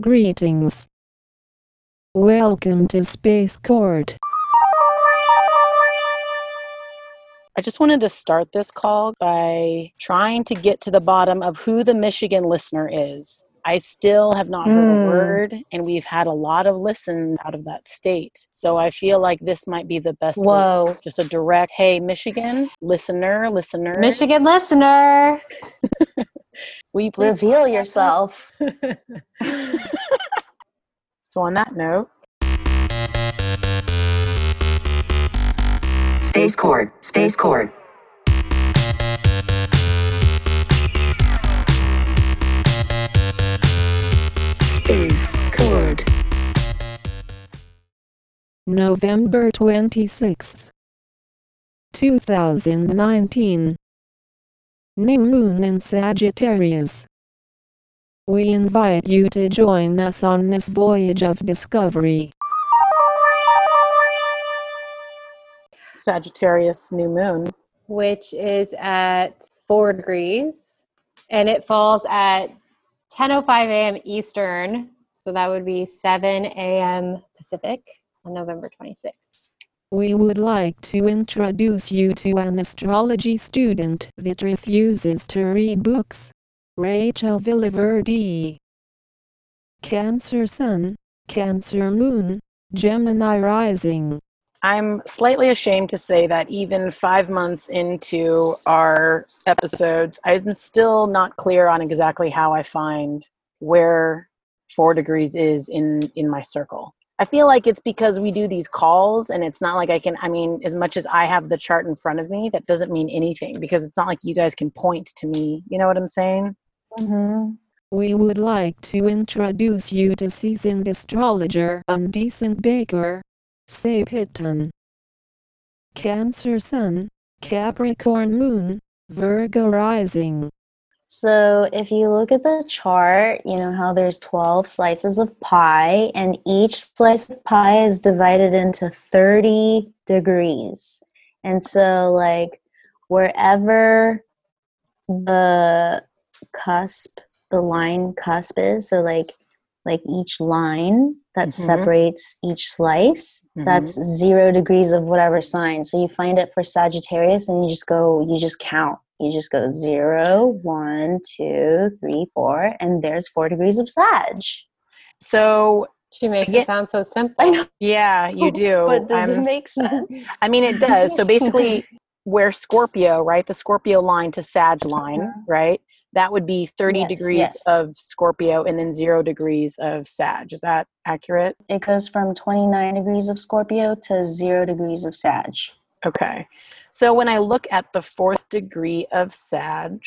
Greetings. Welcome to Space Court. I just wanted to start this call by trying to get to the bottom of who the Michigan listener is. I still have not heard Mm. a word, and we've had a lot of listens out of that state. So I feel like this might be the best. way. Whoa. Just a direct, hey, Michigan listener, listener. Michigan listener, will you please reveal yourself. so on that note, Space Court, Space Court. Space Court. November 26th, 2019. New Moon in Sagittarius. We invite you to join us on this voyage of discovery. Sagittarius new moon. which is at four degrees, and it falls at 10:05 a.m. Eastern, so that would be 7 a.m. Pacific on November 26th. We would like to introduce you to an astrology student that refuses to read books. Rachel Villaverde. Cancer Sun, Cancer Moon, Gemini Rising. I'm slightly ashamed to say that even five months into our episodes, I'm still not clear on exactly how I find where four degrees is in in my circle. I feel like it's because we do these calls, and it's not like I can. I mean, as much as I have the chart in front of me, that doesn't mean anything because it's not like you guys can point to me. You know what I'm saying? Mm-hmm. We would like to introduce you to seasoned astrologer Undecent Baker, Say Pitton. Cancer Sun, Capricorn Moon, Virgo Rising. So if you look at the chart, you know how there's 12 slices of pie, and each slice of pie is divided into 30 degrees. And so, like, wherever the cusp, the line cusp is, so like, like each line that Mhm. separates each slice, that's zero degrees of whatever sign. So you find it for Sagittarius, and you just go, you just count. You just go zero, one, two, three, four, and there's four degrees of Sag. So She makes Yeah. it sound so simple. I know, yeah, you do. but does it I'm- make sense? I mean, it does. So basically, where Scorpio, right, the Scorpio line to Sag line, Uh-huh. right, that would be 30 Yes, degrees yes. of Scorpio and then zero degrees of Sag. Is that accurate? It goes from 29 degrees of Scorpio to zero degrees of Sag. Okay. So when I look at the fourth degree of Sag,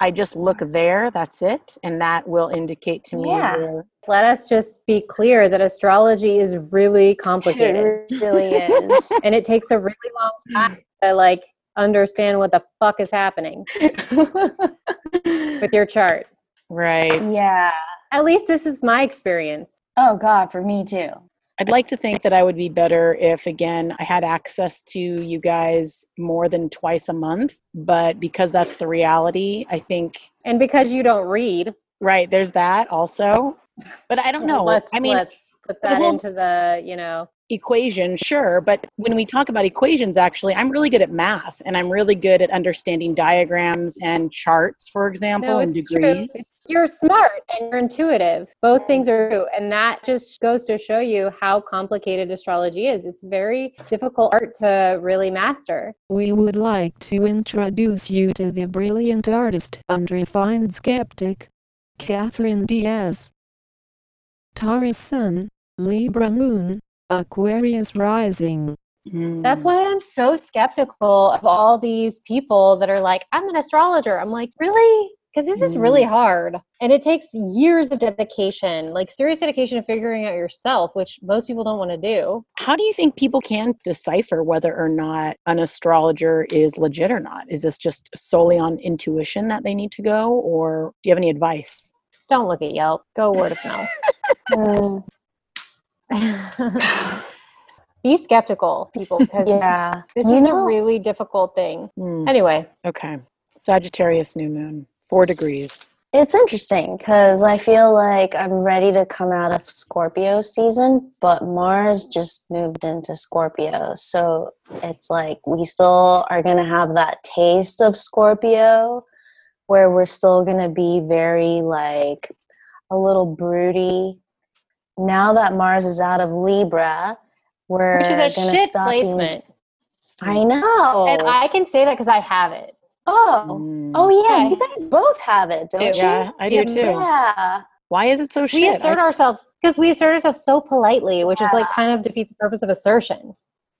I just look there, that's it, and that will indicate to me Yeah. where. Let us just be clear that astrology is really complicated, It really is. and it takes a really long time to like understand what the fuck is happening with your chart. right. yeah. At least this is my experience. Oh, God, for me too. I'd like to think that I would be better if, again, I had access to you guys more than twice a month. But because that's the reality, I think, And because you don't read, right, there's that also. But I don't know. Let's I mean, let's put that whole- into the you know. equation, sure. But when we talk about equations, actually, I'm really good at math and I'm really good at understanding diagrams and charts, for example, No, and it's true. degrees. You're smart and you're intuitive. Both things are true, and that just goes to show you how complicated astrology is. It's very difficult art to really master. We would like to introduce you to the brilliant artist and refined skeptic, Catherine Diaz. Taurus Sun, Libra Moon, Aquarius Rising. That's Mm. why I'm so skeptical of all these people that are like, I'm an astrologer. I'm like, really? Because this is really hard. And it takes years of dedication, like serious dedication of figuring out yourself, which most people don't want to do. How do you think people can decipher whether or not an astrologer is legit or not? Is this just solely on intuition that they need to go, or do you have any advice? Don't look at Yelp. Go word of mouth. Mm, Be skeptical, people, because yeah. this You is a really difficult thing. Hmm, Anyway, okay. Sagittarius new moon, four degrees. It's interesting because I feel like I'm ready to come out of Scorpio season, but Mars just moved into Scorpio. So it's like we still are going to have that taste of Scorpio where we're still going to be very like a little broody. Now that Mars is out of Libra, we're Which is a gonna shit stop being- placement. I know. And I can say that because I have it. oh, Mm. oh yeah, Yeah. you guys both have it, don't you? yeah, I do Yeah. too. Yeah. Why is it so shit? We assert I- ourselves because we assert ourselves so politely, which is like kind of defeats the purpose of assertion.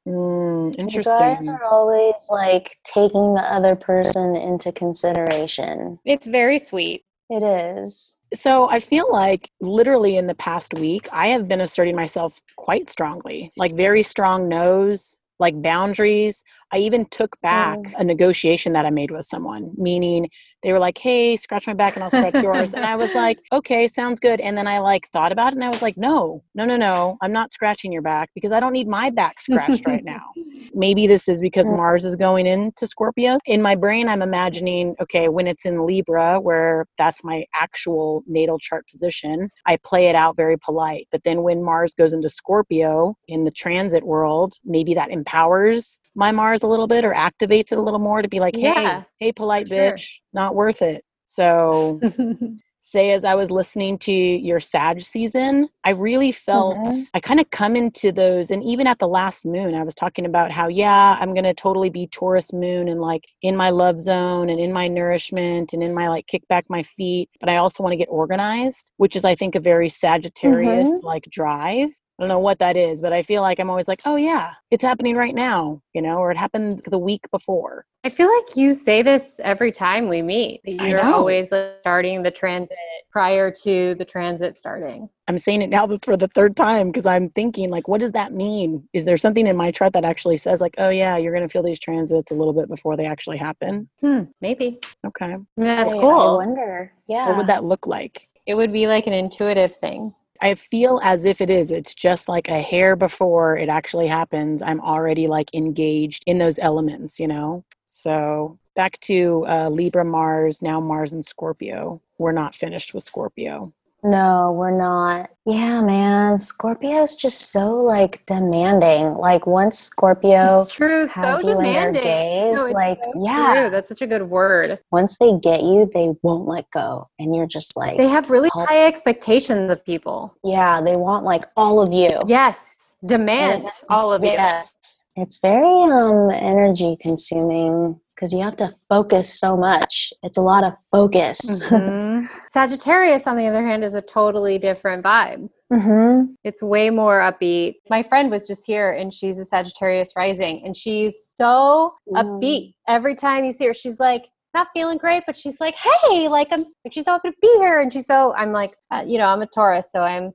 Mm, You guys are always like taking the other person into consideration. It's very sweet. It is. So I feel like literally in the past week, I have been asserting myself quite strongly, like very strong nose, like boundaries. I even took back Mm. a negotiation that I made with someone, meaning they were like, hey, scratch my back and I'll scratch yours. And I was like, okay, sounds good. And then I like thought about it and I was like, no, no, no, no, I'm not scratching your back because I don't need my back scratched right now. Maybe this is because Mm. Mars is going into Scorpio. In my brain, I'm imagining, okay, when it's in Libra, where that's my actual natal chart position, I play it out very polite. But then when Mars goes into Scorpio in the transit world, maybe that empowers my Mars a little bit or activates it a little more to be like, hey, Yeah, hey, polite sure. bitch, not worth it. So say as I was listening to your Sag season, I really felt Mhm. I kind of come into those and even at the last moon I was talking about how yeah, I'm going to totally be Taurus moon and like in my love zone and in my nourishment and in my like kick back my feet, but I also want to get organized, which is I think a very Sagittarius like drive. I don't know what that is, but I feel like I'm always like, oh yeah, it's happening right now, you know, or it happened the week before. I feel like you say this every time we meet. that You're always like, starting the transit prior to the transit starting. I'm saying it now for the third time because I'm thinking, like, what does that mean? Is there something in my chart that actually says, like, oh, yeah, you're going to feel these transits a little bit before they actually happen? Hmm, maybe. Okay. That's I, I wonder. Yeah. What would that look like? It would be like an intuitive thing. I feel as if it is. It's just like a hair before it actually happens. I'm already like engaged in those elements, you know? So back to uh, Libra Mars, now Mars and Scorpio. We're not finished with Scorpio. No, we're not. Yeah, man. Scorpio is just so like demanding. Like once Scorpio It's true. has so you in their gaze, No, like so yeah, true. That's such a good word. once they get you, they won't let go, and you're just like, They have really help. high expectations of people. yeah, they want like all of you. Yes. Demand it's- all of you. Yes, it's very um energy consuming because you have to focus so much. It's a lot of focus. Mhm. Sagittarius, on the other hand, is a totally different vibe. hmm It's way more upbeat. My friend was just here and she's a Sagittarius rising and she's so upbeat. Every time you see her, she's like, not feeling great, but she's like, hey, like I'm like she's so happy to be here. And she's so I'm like, uh, you know, I'm a Taurus, so I'm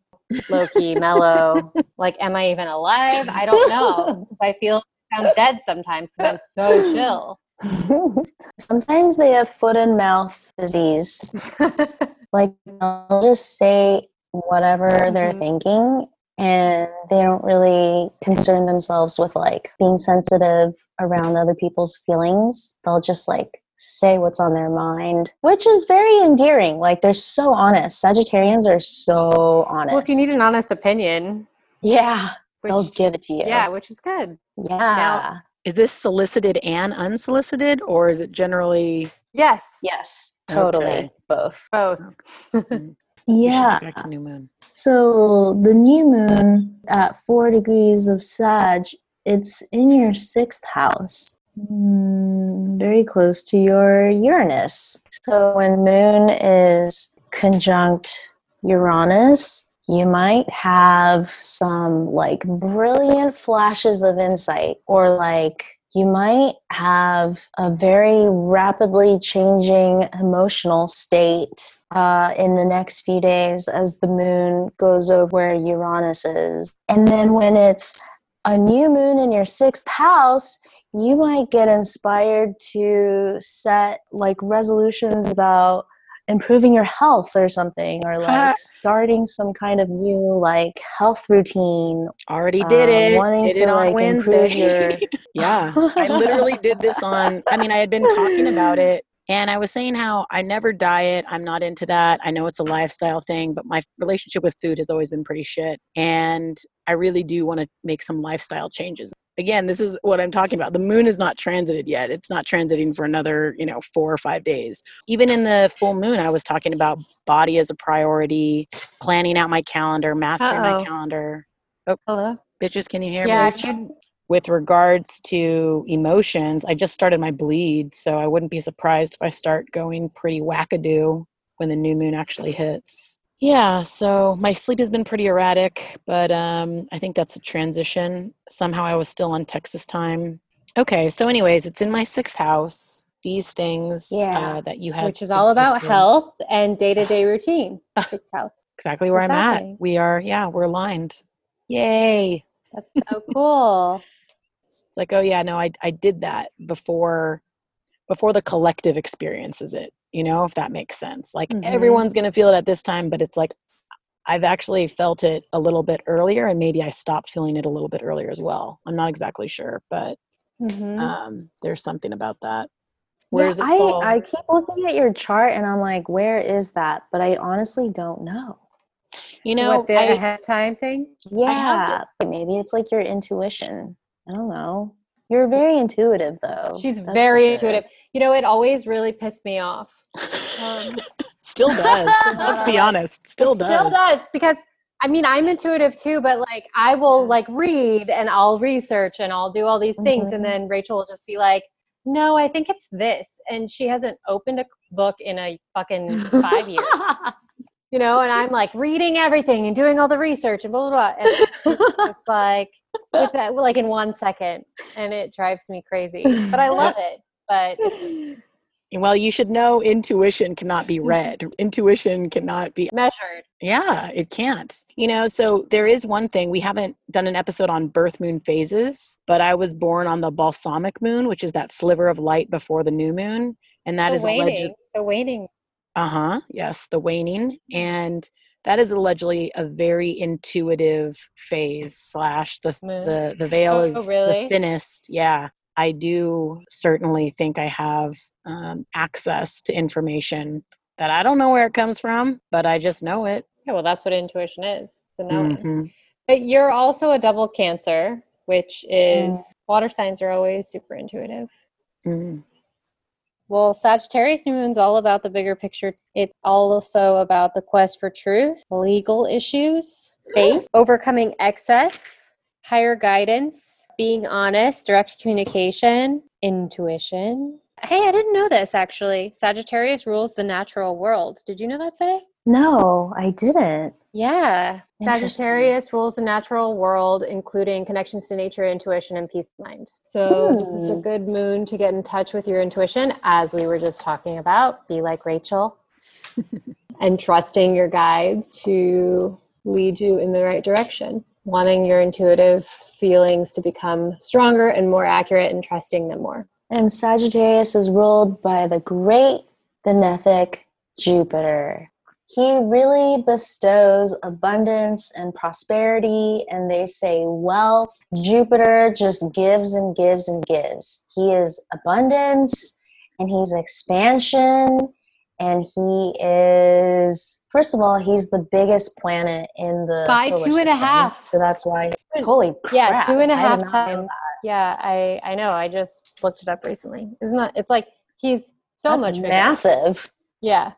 low key, mellow. like, am I even alive? I don't know. I feel I'm dead sometimes because I'm so chill. Sometimes they have foot and mouth disease. like they'll just say whatever they're Mhm. thinking and they don't really concern themselves with like being sensitive around other people's feelings. They'll just like say what's on their mind which is very endearing. Like they're so honest. Sagittarians are so honest well, if you need an honest opinion, yeah. They'll give it to you. Yeah, which is good. yeah Is this solicited and unsolicited, or is it generally Yes, yes totally Okay. both both. We yeah back to new moon? So the new moon at four degrees of Sag, it's in your sixth house, Mm, very close to your Uranus. So when moon is conjunct Uranus, you might have some like brilliant flashes of insight or like you might have a very rapidly changing emotional state uh, in the next few days as the moon goes over where Uranus is. And then when it's a new moon in your sixth house, you might get inspired to set like resolutions about improving your health or something or like starting some kind of new like health routine Already did um, it. wanting Did to, it on like, Wednesday. your- yeah, I literally did this on. I mean, I had been talking about it And I was saying how I never diet. I'm not into that. I know it's a lifestyle thing, but my relationship with food has always been pretty shit. And I really do want to make some lifestyle changes. Again, this is what I'm talking about. The moon is not transited yet. It's not transiting for another, you know, four or five days. Even in the full moon, I was talking about body as a priority, planning out my calendar, mastering Uh-oh. my calendar. Oh, hello. Bitches, can you hear Yeah, me? you- with regards to emotions, I just started my bleed, so I wouldn't be surprised if I start going pretty wackadoo when the new moon actually hits. Yeah, so my sleep has been pretty erratic, but um, I think that's a transition. Somehow I was still on Texas time. Okay, so anyways, it's in my sixth house. These things Yeah. uh, that you have, which is all about suggested. health and day to day routine. Sixth house. Exactly where What's I'm at. We are, yeah, we're aligned. Yay! That's so cool. It's like, oh yeah, no, I I did that before before the collective experiences it, you know, if that makes sense. Like Mhm. everyone's gonna feel it at this time, but it's like I've actually felt it a little bit earlier and maybe I stopped feeling it a little bit earlier as well. I'm not exactly sure, but Mhm. um there's something about that. Where Yeah, I, fall? I keep looking at your chart and I'm like, where is that? But I honestly don't know. you know, what the I, ahead time thing? Yeah, maybe it's like your intuition. I don't know. You're very intuitive, though. She's that's very sure. intuitive. You know, it always really pissed me off. Um, still does. Let's be honest. Still it does. Still does because I mean I'm intuitive too, but like I will like read and I'll research and I'll do all these things, and Mhm. then Rachel will just be like, "No, I think it's this," and she hasn't opened a book in a fucking five years, you know. And I'm like reading everything and doing all the research and blah blah blah, and she's just like with that like in one second, and it drives me crazy. But I love it. But Well, you should know intuition cannot be read. Intuition cannot be measured. Yeah, it can't. You know, so there is one thing we haven't done an episode on birth moon phases, but I was born on the balsamic moon, which is that sliver of light before the new moon, and that the is waning. alleged. The waning. Uh huh. Yes, the waning, and that is allegedly a very intuitive phase. Slash the Moon. the the veil Oh, is really? the thinnest. Yeah, I do certainly think I have um, access to information that I don't know where it comes from, but I just know it. Yeah, well, that's what intuition is. The knowing. Mhm. But you're also a double cancer, which is water signs are always super intuitive. Mm. Well, Sagittarius new moon's all about the bigger picture. It's also about the quest for truth, legal issues, faith, overcoming excess, higher guidance, being honest, direct communication, intuition. Hey, I didn't know this actually. Sagittarius rules the natural world. Did you know that, Say? No, I didn't. Yeah. Sagittarius rules the natural world, including connections to nature, intuition, and peace of mind. So, this is a Hmm. good moon to get in touch with your intuition, as we were just talking about. Be like Rachel and trusting your guides to lead you in the right direction. Wanting your intuitive feelings to become stronger and more accurate and trusting them more. And Sagittarius is ruled by the great benefic Jupiter. He really bestows abundance and prosperity, and they say wealth. Jupiter just gives and gives and gives. He is abundance and he's expansion, and he is, first of all, he's the biggest planet in the By two and a half. So that's why, holy crap. Yeah, two and a half and a I did half not know times. Yeah, I I know. I just looked it up recently. Isn't that? It's like he's so That's much bigger. massive. Yeah,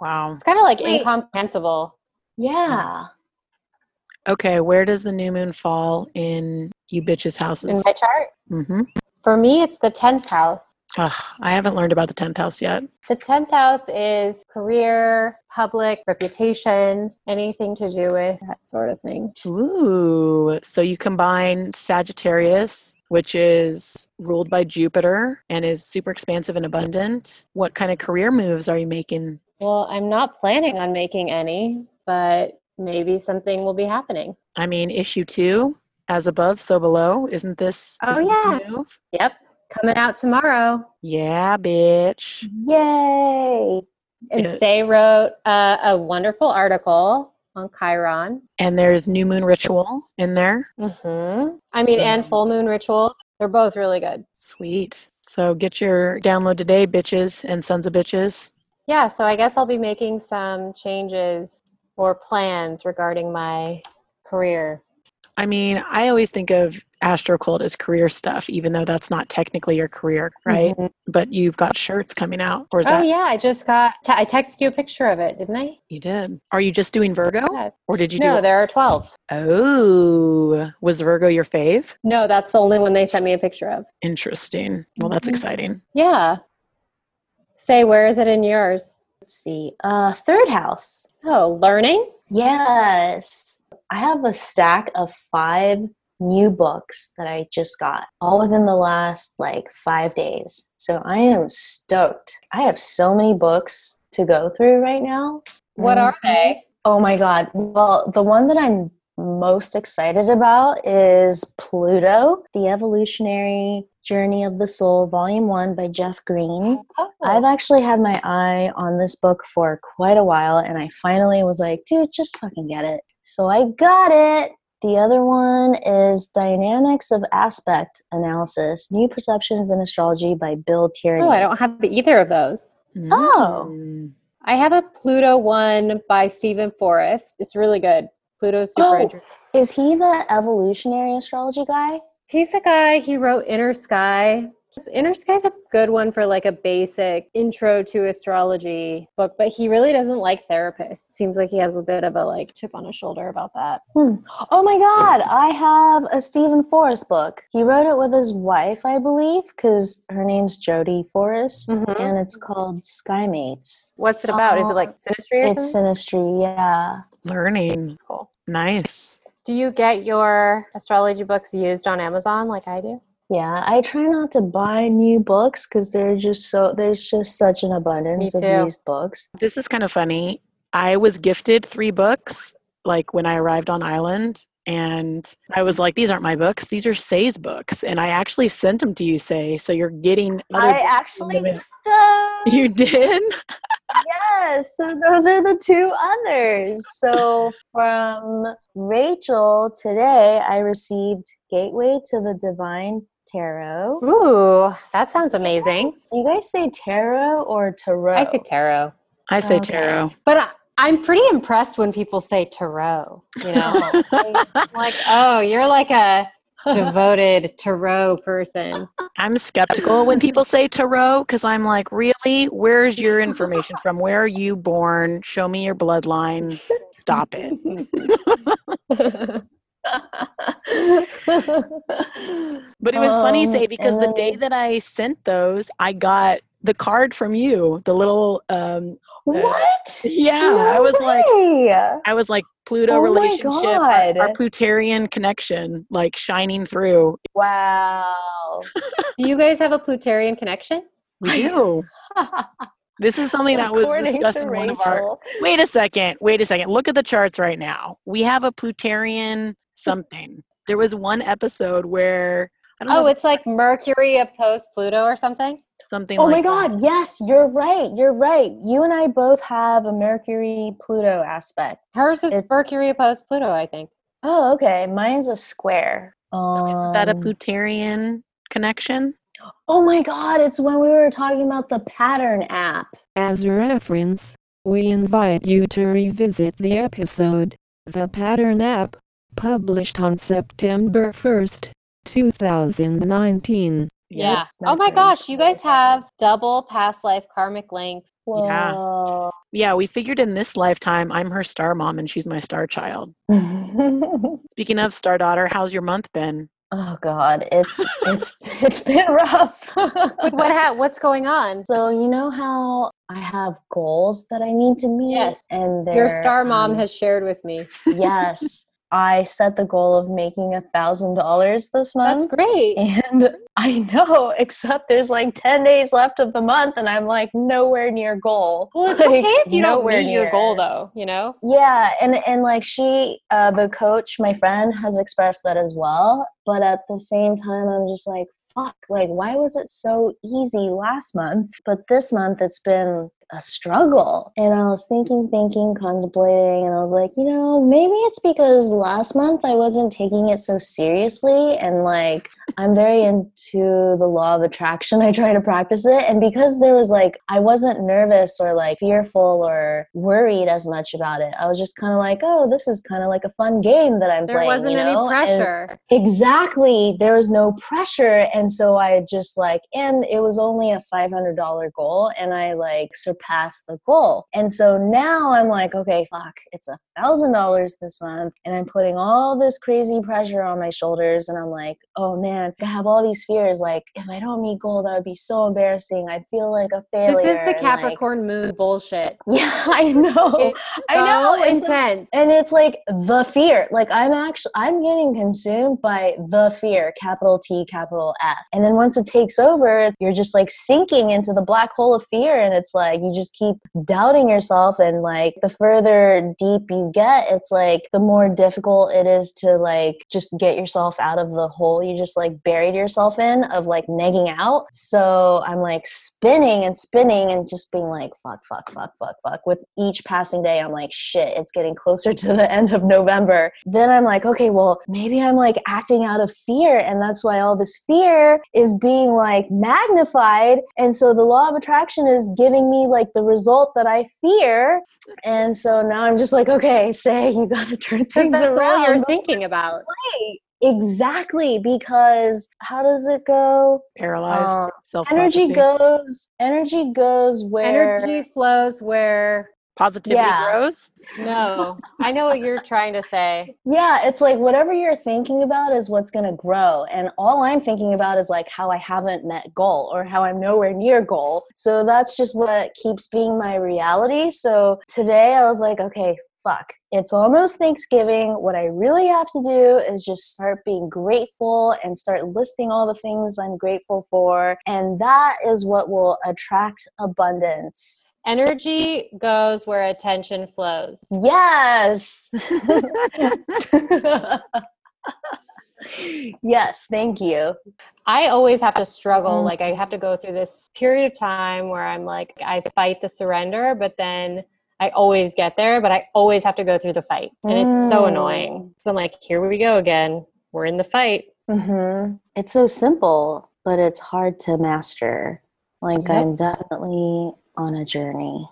Wow. it's kind of like Wait. incomprehensible. Yeah. Okay, where does the new moon fall in you bitches' houses? In my chart, Mm-hmm. for me, it's the tenth house. I haven't learned about the tenth house yet. The tenth house is career, public reputation, anything to do with that sort of thing. Ooh, so you combine Sagittarius, which is ruled by Jupiter and is super expansive and abundant. What kind of career moves are you making? Well, I'm not planning on making any, but maybe something will be happening. I mean, issue two, as above, so below. Isn't this? Oh, isn't this yeah. move? Yep, coming out tomorrow. Yeah, bitch. Yay. And Yeah. Say wrote uh, a wonderful article on Chiron. And there's new moon ritual in there. Mm-hmm. I mean, and full moon rituals. They're both really good. Sweet. So get your download today, bitches and sons of bitches. Yeah, so I guess I'll be making some changes or plans regarding my career. I mean, I always think of AstroCult as career stuff, even though that's not technically your career, right? Mhm. But you've got shirts coming out, or is Oh that yeah, I just got. T- I texted you a picture of it, didn't I? you did? Are you just doing Virgo, Yeah. or did you No, do? there are twelve. Oh, was Virgo your fave? No, that's the only one they sent me a picture of. Interesting. Well, that's Mhm. exciting. Yeah. Say, where is it in yours? Let's see. Uh, third house. Oh, learning. Yes. I have a stack of five new books that I just got, all within the last like five days. So I am stoked. I have so many books to go through right now. What are Mhm. they? Oh my God. Well, the one that I'm most excited about is Pluto, The Evolutionary Journey of the Soul, Volume 1 by Jeff Green. Oh, I've actually had my eye on this book for quite a while, and I finally was like, dude, just fucking get it. So I got it. The other one is Dynamics of Aspect Analysis New Perceptions in Astrology by Bill Tierney. oh, I don't have either of those. Oh. Mm. I have a Pluto one by Steven Forrest. It's really good. Pluto's super Oh. interesting. Is he the evolutionary astrology guy? He's a guy, he wrote Inner Sky. Inner Sky's a good one for like a basic intro to astrology book, but he really doesn't like therapists. Seems like he has a bit of a like chip on his shoulder about that. Hmm. Oh my god, I have a Steven Forrest book. He wrote it with his wife, I believe, because her name's Jodie Forrest, Mhm. and it's called Sky Mates. What's it about? Is it Oh, like synastry or It's something? Synastry, yeah. Learning. That's cool. Nice. Do you get your astrology books used on Amazon like I do? Yeah, I try not to buy new books because they're just so there's just such an abundance of too. used books. This is kind of funny. I was gifted three books like when I arrived on island and I was like these aren't my books. These are Say's books and I actually sent them to you Say. So you're getting other I actually the did those. You did? yes, so those are the two others. So from Rachel today, I received Gateway to the Divine Tarot. Ooh, that sounds amazing. Do you guys say tarot or tarot? I say tarot. I say Okay. tarot. But I, I'm pretty impressed when people say tarot. You know, oh, I- I'm like, oh, you're like a devoted tarot person. I'm skeptical when people say tarot because I'm like, really? Where's your information from? Where are you born? Show me your bloodline. Stop it. But it was funny, Um, say, because and the day that I sent those, I got the card from you, the little, um, what? yeah, I was like, like, I was like Pluto Oh relationship, our, our Plutarian connection, like shining through. wow. Do you guys have a Plutarian connection? We do. This is something that was According discussed to in one of our. Wait a second. Wait a second. Look at the charts right now. We have a Plutarian something. There was one episode where I don't Oh, know it's like Mercury opposed Pluto or something. something. Oh like my that. God! Yes, you're right. You're right. You and I both have a Mercury Pluto aspect. Hers is It's- Mercury opposed Pluto, I think. Oh, okay. Mine's a square. So isn't that a Um, Plutarian connection? Oh my God! It's when we were talking about the pattern app. As a reference, we invite you to revisit the episode, The Pattern App, published on September 1st, 2019. Yeah. Oh my gosh, you guys have double past life karmic links. Yeah. Whoa. Yeah, we figured in this lifetime, I'm her star mom and she's my star child. Speaking of star daughter, how's your month been? oh God! It's it's it's been rough. Like what ha- what's going on? So you know how I have goals that I need to meet, Yes. and Your star mom um, has shared with me. yes, I set the goal of making a thousand dollars this month. That's great. And I know, except there's like 10 days left of the month, and I'm like nowhere near goal. Well, it's Like, okay if you don't meet your goal though, you know? Yeah, and and like she, uh, the coach, my friend, has expressed that as well. But at the same time, I'm just like, fuck, like why was it so easy last month? But this month, it's been a struggle. And I was thinking, thinking, contemplating, and I was like, you know, maybe it's because last month I wasn't taking it so seriously. And like, I'm very into the law of attraction. I try to practice it. And because there was like, I wasn't nervous or like fearful or worried as much about it, I was just kind of like, oh, this is kind of like a fun game that I'm There playing. There wasn't you know? any And- pressure. Exactly. There was no pressure. And so I just like, and it was only a $500 goal and I like surpassed the goal. And so now I'm like, okay, fuck, it's a thousand dollars this month. And I'm putting all this crazy pressure on my shoulders. And I'm like, oh man, I have all these fears. Like, if I don't meet goal, that would be so embarrassing. I'd feel like a failure. This is the and, like- Capricorn mood bullshit. yeah, I know. It's I know. So It's intense. and it's like the fear like i'm actually i'm getting consumed by the fear capital t capital f and then once it takes over you're just like sinking into the black hole of fear and it's like you just keep doubting yourself and like the further deep you get it's like the more difficult it is to like just get yourself out of the hole you just like buried yourself in of like negging out. So i'm like spinning and spinning and just being like fuck fuck fuck fuck fuck. With each passing day i'm like shit it's getting closer to the end of november. Then i'm like okay well maybe i'm like acting out of fear. And that's why all this fear is being like magnified. And so the law of attraction is giving me like the result that i fear and so now i'm just like okay say you gotta turn Because things that's all around you're But thinking about. Right. Exactly, because how does it go? Paralyzed, um, self Energy goes. Energy goes where. Energy flows where. Positivity Yeah. grows. No, I know what you're trying to say. Yeah, it's like whatever you're thinking about is what's gonna grow, and all I'm thinking about is like how I haven't met goal or how I'm nowhere near goal. So that's just what keeps being my reality. So today I was like, okay, fuck. It's almost Thanksgiving. What I really have to do is just start being grateful and start listing all the things I'm grateful for. And that is what will attract abundance. Energy goes where attention flows. Yes. yes, thank you. I always have to struggle. Mm. Like, I have to go through this period of time where I'm like, I fight the surrender, but then I always get there, but I always have to go through the fight. And it's so Mm. annoying. So I'm like, here we go again. We're in the fight. hmm It's so simple, but it's hard to master. Like, Yep. I'm definitely on a journey.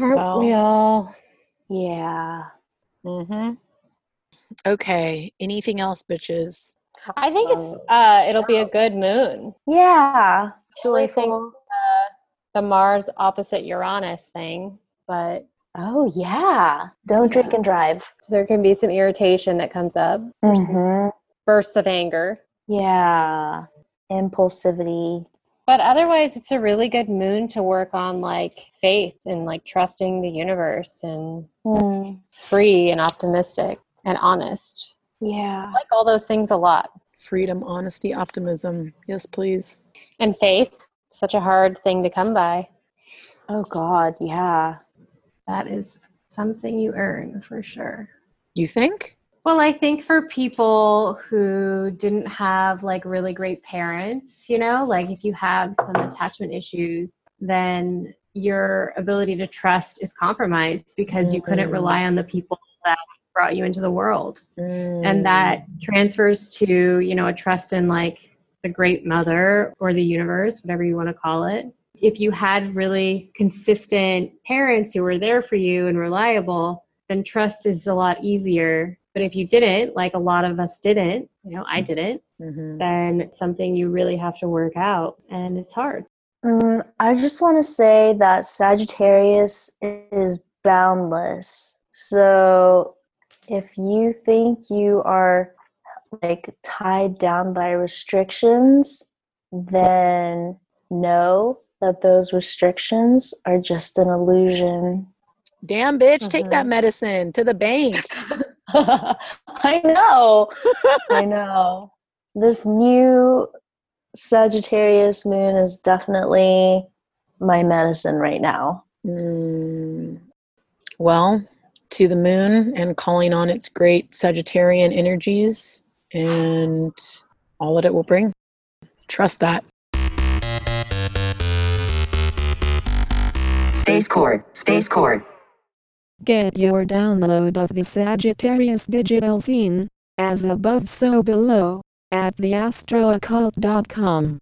Aren't Well. we all? Yeah. Mm-hmm. Okay. Anything else, bitches? I think it's uh it'll be a good moon. Yeah. Only thing- Joyful. The Mars opposite Uranus thing, but Oh, yeah. Don't drink and drive. so there can be some irritation that comes up, mm-hmm. bursts of anger. Yeah. Impulsivity. But otherwise it's a really good moon to work on like faith and like trusting the universe and Mm. free and optimistic and honest. Yeah. I like all those things a lot. Freedom, honesty, optimism. Yes, please. And faith, such a hard thing to come by. Oh, God. Yeah. That is something you earn for sure. You think? Well, I think for people who didn't have like really great parents, you know, like if you have some attachment issues, then your ability to trust is compromised because you couldn't Mhm. rely on the people that brought you into the world. Mm. And that transfers to, you know, a trust in like the great mother or the universe, whatever you want to call it. If you had really consistent parents who were there for you and reliable, then trust is a lot easier. But if you didn't, like a lot of us didn't, you know, I didn't, Mhm. then it's something you really have to work out and it's hard. Mm, I just want to say that Sagittarius is boundless. So if you think you are like tied down by restrictions, then know that those restrictions are just an illusion. Damn, bitch, take that Mhm. medicine to the bank. I know. I know. This new Sagittarius moon is definitely my medicine right now. Mm. Well, to the moon and calling on its great Sagittarian energies and all that it will bring. Trust that. Space Cord. Space Cord. Get your download of the Sagittarius Digital Zine, as above so below, at theastrocult.com.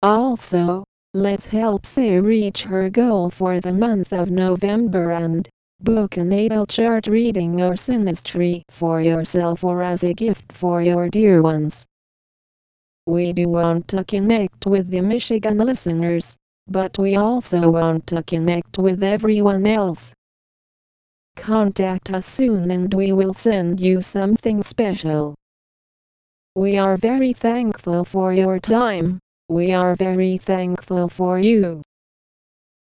Also, let's help Say reach her goal for the month of November and book a natal chart reading or synastry for yourself or as a gift for your dear ones. We do want to connect with the Michigan listeners, but we also want to connect with everyone else. Contact us soon and we will send you something special. We are very thankful for your time. We are very thankful for you.